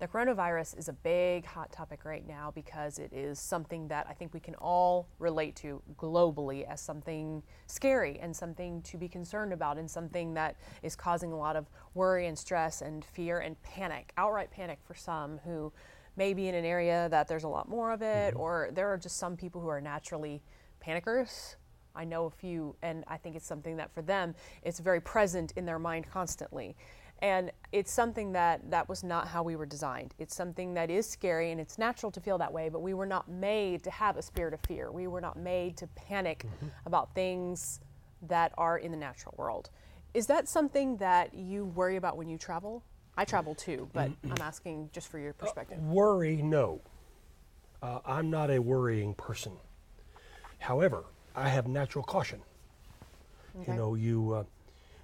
The coronavirus is a big hot topic right now because it is something that I think we can all relate to globally as something scary and something to be concerned about and something that is causing a lot of worry and stress and fear and panic, outright panic for some who may be in an area that there's a lot more of it, mm-hmm. or there are just some people who are naturally panickers. I know a few, and I think it's something that for them, it's very present in their mind constantly. And it's something that that was not how we were designed. It's something that is scary and it's natural to feel that way, but we were not made to have a spirit of fear. We were not made to panic mm-hmm. about things that are in the natural world. Is that something that you worry about when you travel? I travel too, but I'm asking just for your perspective. Uh, worry, no. Uh, I'm not a worrying person. However, I have natural caution. Okay. You know, you uh,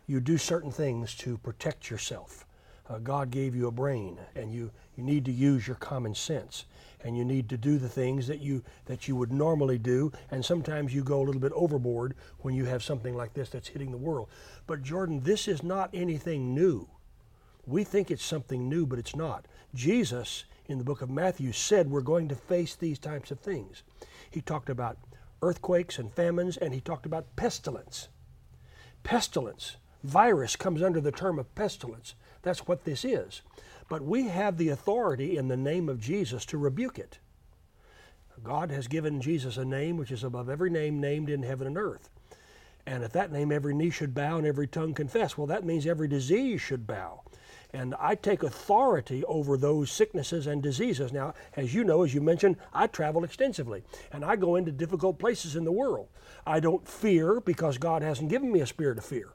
you do certain things to protect yourself. Uh, God gave you a brain, and you, you need to use your common sense, and you need to do the things that you that you would normally do. And sometimes you go a little bit overboard when you have something like this that's hitting the world. But Jordan, this is not anything new. We think it's something new, but it's not. Jesus, in the book of Matthew, said we're going to face these types of things. He talked about earthquakes and famines, and he talked about pestilence. Pestilence, virus comes under the term of pestilence. That's what this is. But we have the authority in the name of Jesus to rebuke it. God has given Jesus a name which is above every name named in heaven and earth. And at that name, every knee should bow and every tongue confess. Well, that means every disease should bow. And I take authority over those sicknesses and diseases. Now, as you know, as you mentioned, I travel extensively and I go into difficult places in the world. I don't fear because God hasn't given me a spirit of fear.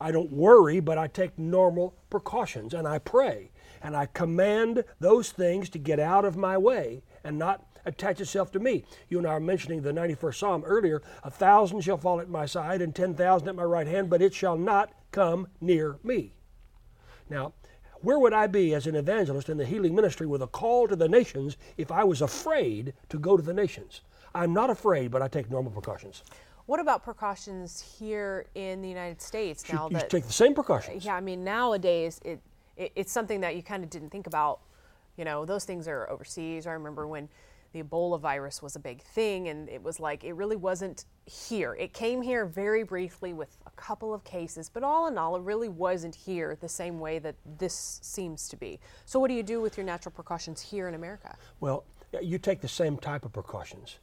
I don't worry, but I take normal precautions and I pray and I command those things to get out of my way and not attach itself to me. You and I were mentioning the 91st Psalm earlier a thousand shall fall at my side and 10,000 at my right hand, but it shall not come near me. Now, where would I be as an evangelist in the healing ministry with a call to the nations if I was afraid to go to the nations? I'm not afraid, but I take normal precautions. What about precautions here in the United States now? You, that, take the same precautions. Yeah, I mean nowadays it, it it's something that you kind of didn't think about. You know, those things are overseas. I remember when the Ebola virus was a big thing, and it was like it really wasn't here. It came here very briefly with a couple of cases, but all in all, it really wasn't here the same way that this seems to be. So, what do you do with your natural precautions here in America? Well, you take the same type of precautions.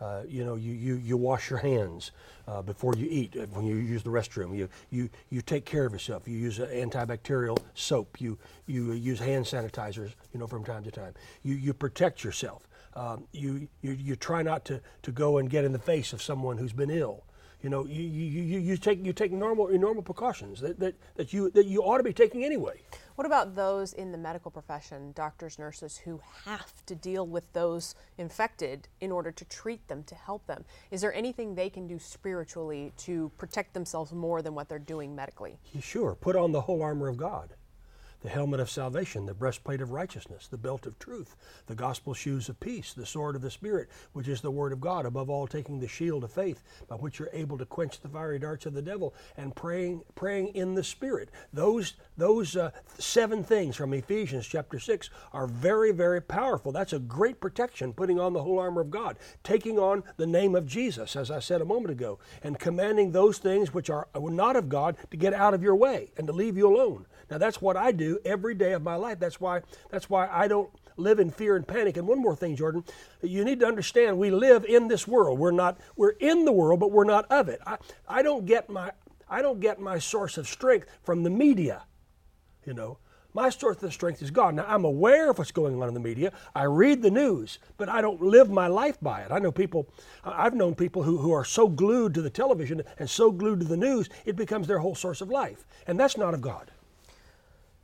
Uh, you know, you, you, you wash your hands uh, before you eat, uh, when you use the restroom. You, you, you take care of yourself. You use antibacterial soap. You, you use hand sanitizers, you know, from time to time. You, you protect yourself. Um, you, you, you try not to, to go and get in the face of someone who's been ill. You know, you, you, you, you take you take normal normal precautions that, that, that you that you ought to be taking anyway. What about those in the medical profession, doctors, nurses, who have to deal with those infected in order to treat them, to help them? Is there anything they can do spiritually to protect themselves more than what they're doing medically? Sure. Put on the whole armor of God the helmet of salvation, the breastplate of righteousness, the belt of truth, the gospel shoes of peace, the sword of the Spirit, which is the word of God, above all taking the shield of faith, by which you're able to quench the fiery darts of the devil, and praying, praying in the Spirit. Those, those uh, seven things from Ephesians chapter 6 are very, very powerful. That's a great protection, putting on the whole armor of God, taking on the name of Jesus, as I said a moment ago, and commanding those things which are not of God to get out of your way and to leave you alone. Now that's what I do every day of my life. That's why that's why I don't live in fear and panic. And one more thing, Jordan, you need to understand we live in this world. We're not we're in the world, but we're not of it. I, I don't get my I don't get my source of strength from the media. You know, my source of strength is God. Now, I'm aware of what's going on in the media. I read the news, but I don't live my life by it. I know people, I've known people who, who are so glued to the television and so glued to the news, it becomes their whole source of life. And that's not of God.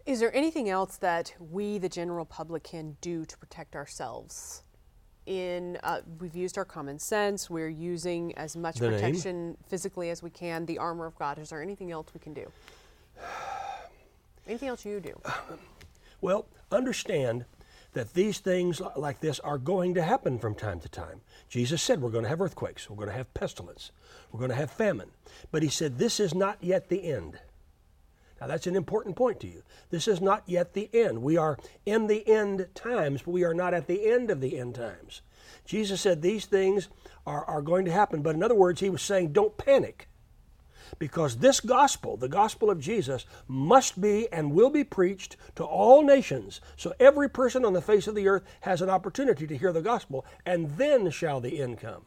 Is there anything else that we, the general public, can do to protect ourselves? In uh, we've used our common sense. We're using as much the protection name. physically as we can. The armor of God. Is there anything else we can do? anything else you do? Well, understand that these things like this are going to happen from time to time. Jesus said we're going to have earthquakes, we're going to have pestilence, we're going to have famine. But he said this is not yet the end. Now, that's an important point to you. This is not yet the end. We are in the end times, but we are not at the end of the end times. Jesus said these things are, are going to happen, but in other words, he was saying, don't panic. Because this gospel, the gospel of Jesus, must be and will be preached to all nations. So every person on the face of the earth has an opportunity to hear the gospel, and then shall the end come.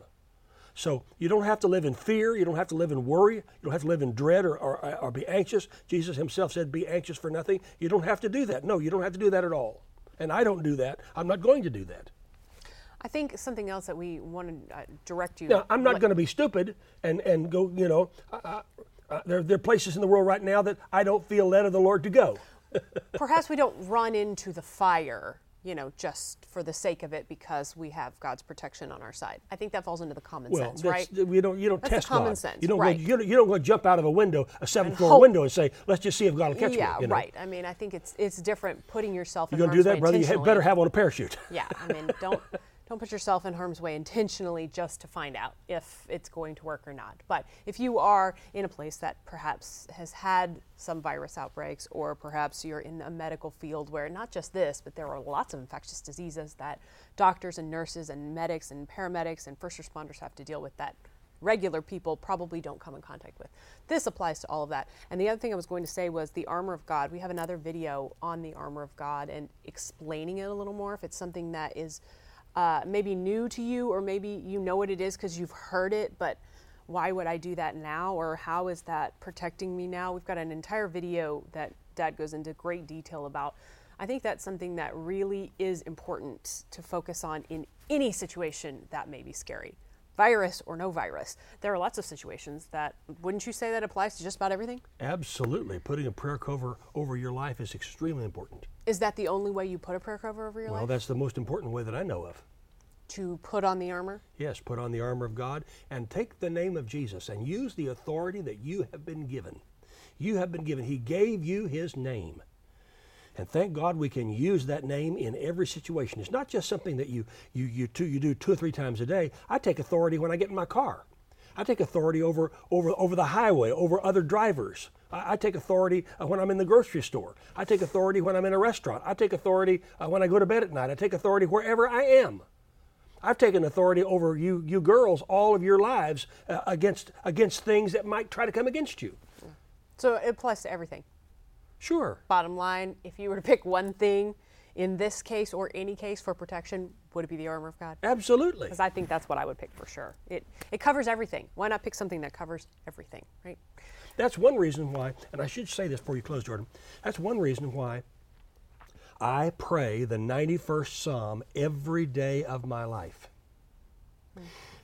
So you don't have to live in fear. You don't have to live in worry. You don't have to live in dread or, or, or be anxious. Jesus himself said, Be anxious for nothing. You don't have to do that. No, you don't have to do that at all. And I don't do that. I'm not going to do that. I think something else that we want to uh, direct you. Now, I'm not going to be stupid and, and go, you know, uh, uh, there, there are places in the world right now that I don't feel led of the Lord to go. Perhaps we don't run into the fire, you know, just for the sake of it because we have God's protection on our side. I think that falls into the common well, sense, right? We don't, you don't That's test common God. sense, you don't right. go, you, don't, you don't go jump out of a window, a seventh floor window, and say, let's just see if God will catch yeah, me. you know? right. I mean, I think it's it's different putting yourself. You're in going to do that, brother? You better have on a parachute. Yeah, I mean, don't don't put yourself in harm's way intentionally just to find out if it's going to work or not. But if you are in a place that perhaps has had some virus outbreaks, or perhaps you're in a medical field where not just this, but there are lots of infectious diseases that doctors and nurses and medics and paramedics and first responders have to deal with that regular people probably don't come in contact with. This applies to all of that. And the other thing I was going to say was the armor of God. We have another video on the armor of God and explaining it a little more if it's something that is uh, maybe new to you or maybe you know what it is because you've heard it, but why would I do that now or how is that protecting me now? We've got an entire video that Dad goes into great detail about. I think that's something that really is important to focus on in any situation that may be scary virus or no virus. There are lots of situations that, wouldn't you say that applies to just about everything? Absolutely. Putting a prayer cover over your life is extremely important. Is that the only way you put a prayer cover over your Well, life? Well, that's the most important way that I know of. To put on the armor? Yes, put on the armor of God and take the name of Jesus and use the authority that you have been given. You have been given. He gave you His name. And thank God we can use that name in every situation. It's not just something that you, you, you, two, you do two or three times a day. I take authority when I get in my car. I take authority over, over, over the highway, over other drivers. I, I take authority uh, when I'm in the grocery store. I take authority when I'm in a restaurant. I take authority uh, when I go to bed at night. I take authority wherever I am. I've taken authority over you, you girls, all of your lives uh, against, against things that might try to come against you. So it applies to everything. Sure. Bottom line, if you were to pick one thing in this case or any case for protection, would it be the armor of God? Absolutely. Because I think that's what I would pick for sure. It it covers everything. Why not pick something that covers everything, right? That's one reason why, and I should say this before you close, Jordan. That's one reason why I pray the 91st Psalm every day of my life.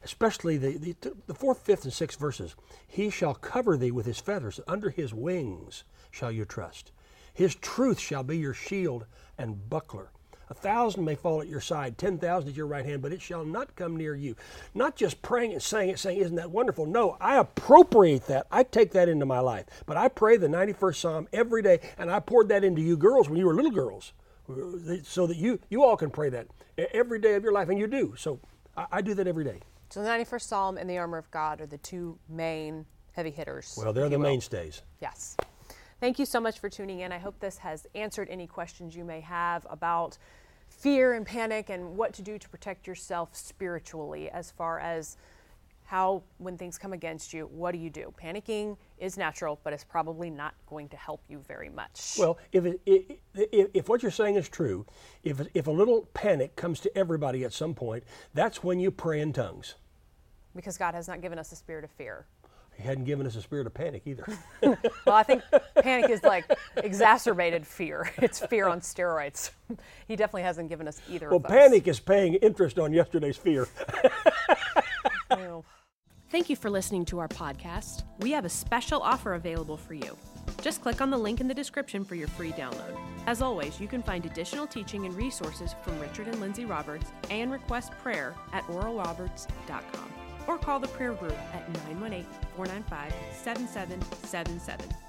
Especially the, the, the fourth, fifth, and sixth verses. He shall cover thee with his feathers, under his wings shall you trust. His truth shall be your shield and buckler. A thousand may fall at your side, ten thousand at your right hand, but it shall not come near you. Not just praying and saying it, saying, Isn't that wonderful? No, I appropriate that. I take that into my life. But I pray the 91st Psalm every day, and I poured that into you girls when you were little girls, so that you, you all can pray that every day of your life, and you do. So I, I do that every day. So the 91st Psalm and the armor of God are the two main heavy hitters. Well, they're the will. mainstays. Yes. Thank you so much for tuning in. I hope this has answered any questions you may have about fear and panic and what to do to protect yourself spiritually as far as how when things come against you, what do you do? Panicking is natural, but it's probably not going to help you very much. Well, if, it, if, if what you're saying is true, if, if a little panic comes to everybody at some point, that's when you pray in tongues. because God has not given us a spirit of fear. He hadn't given us a spirit of panic either. Well, I think panic is like exacerbated fear. It's fear on steroids. He definitely hasn't given us either well, panic is paying interest on yesterday's fear. Thank you for listening to our podcast. We have a special offer available for you. Just click on the link in the description for your free download. As always, you can find additional teaching and resources from Richard and Lindsay Roberts and request prayer at oralroberts.com or call the prayer group at 918 495 7777.